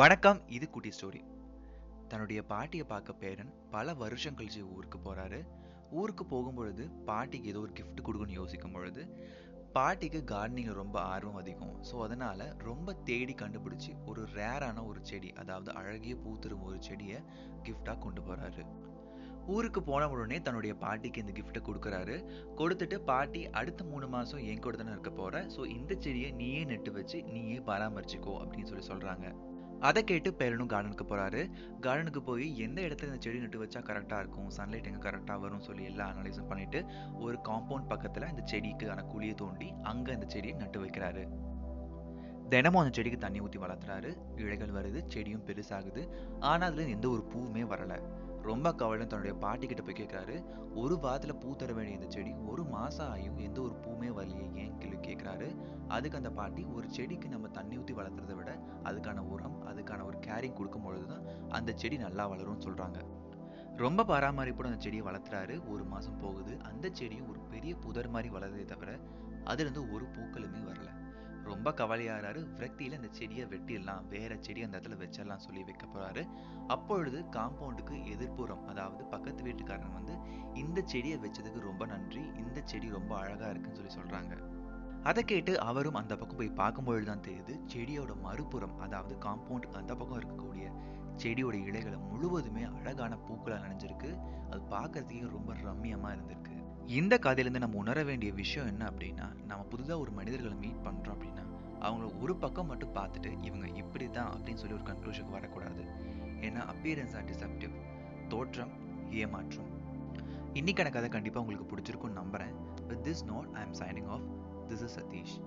வணக்கம் இது குட்டி ஸ்டோரி. தன்னுடைய பாட்டியை பார்க்க பேரன் பல வருஷம் கழிச்சு ஊருக்கு போறாரு. ஊருக்கு போகும்பொழுது பாட்டிக்கு ஏதோ ஒரு கிஃப்ட் கொடுக்கணும்னு யோசிக்கும் பொழுது பாட்டிக்கு கார்டனிங்கில் ரொம்ப ஆர்வம் அதிகம். ஸோ அதனால் ரொம்ப தேடி கண்டுபிடிச்சி ஒரு ரேரான ஒரு செடி அதாவது அழகிய பூத்திரும் ஒரு செடியை கிஃப்டாக கொண்டு போகிறாரு ஊருக்கு போன உடனே தன்னுடைய பாட்டிக்கு இந்த கிஃப்ட்டை கொடுக்குறாரு. கொடுத்துட்டு பாட்டி அடுத்த மூணு மாதம் என் கூட தானே இருக்க போகிற ஸோ இந்த செடியை நீயே நட்டு வச்சு நீயே பராமரிச்சுக்கோ அப்படின்னு சொல்லி சொல்கிறாங்க அதை கேட்டு பேரனும் கார்டனுக்கு போகிறாரு கார்டனுக்கு போய் எந்த இடத்துல இந்த செடி நட்டு வச்சா கரெக்டாக இருக்கும்? சன்லைட் எங்கே கரெக்டாக வரும்னு சொல்லி எல்லா அனலைஸும் பண்ணிட்டு ஒரு காம்பவுண்ட் பக்கத்தில் இந்த செடிக்கான குழியை தோண்டி அங்கே அந்த செடியை நட்டு வைக்கிறாரு. தினமும் அந்த செடிக்கு தண்ணி ஊற்றி வளர்த்துறாரு இழைகள் வருது செடியும் பெருசாகுது. ஆனால் அதில் எந்த ஒரு பூவுமே வரல. ரொம்ப கவலை தன்னுடைய பாட்டிக்கிட்ட போய் கேட்குறாரு ஒரு வாரத்தில் பூ தர வேண்டிய இந்த செடி ஒரு மாதம் ஆகியும் எந்த ஒரு பூவுமே வரலையே ஏன் கேள்வி கேட்குறாரு அதுக்கு அந்த பாட்டி ஒரு செடிக்கு நம்ம தண்ணி ஊற்றி வளர்த்துறதை விட அதுக்கான ஒரு கேரிங் கொடுக்கும் பொழுதுதான் அந்த செடி நல்லா வளரும்னு சொல்றாங்க. ரொம்ப பராமரிப்போட அந்த செடியை வளர்த்துறாரு. ஒரு மாசம் போகுது. அந்த செடியும் ஒரு பெரிய புதர் மாதிரி வளருதே தவிர அதுலேருந்து ஒரு பூக்களுமே வரல. ரொம்ப கவலையாகிறாரு விரக்தியில அந்த செடியை வெட்டிடலாம். வேற செடி அந்த இடத்துல வச்சிடலாம் சொல்லி வைக்க போறாரு. அப்பொழுது காம்பவுண்டுக்கு எதிர்ப்புறம் அதாவது பக்கத்து வீட்டுக்காரன் வந்து இந்த செடியை வச்சதுக்கு ரொம்ப நன்றி. இந்த செடி ரொம்ப அழகா இருக்குன்னு சொல்லி சொல்றாங்க. அதை கேட்டு அவரும் அந்த பக்கம் போய் பார்க்கும்பொழுது தான் தெரியுது செடியோட மறுபுறம் அதாவது காம்பவுண்ட் அந்த பக்கம் இருக்கக்கூடிய செடியோட இலைகளை முழுவதுமே அழகான பூக்களாக நினைஞ்சிருக்கு. அது பார்க்கறதுக்கே ரொம்ப ரம்மியமா இருந்திருக்கு. இந்த கதையிலேருந்து நம்ம உணர வேண்டிய விஷயம் என்ன அப்படின்னா நம்ம புதுதாக ஒரு மனிதர்களை மீட் பண்றோம் அப்படின்னா அவங்கள ஒரு பக்கம் மட்டும் பார்த்துட்டு இவங்க இப்படி தான் அப்படின்னு சொல்லி ஒரு கன்க்ளூஷனுக்கு வரக்கூடாது. ஏன்னா அப்பியரன்ஸ் ஆர் டிசப்டிவ் தோற்றம் ஏமாற்றம். இன்னைக்கான கதை கண்டிப்பாக உங்களுக்கு பிடிச்சிருக்கும்னு நம்புறேன். With this note I am signing off this is Satish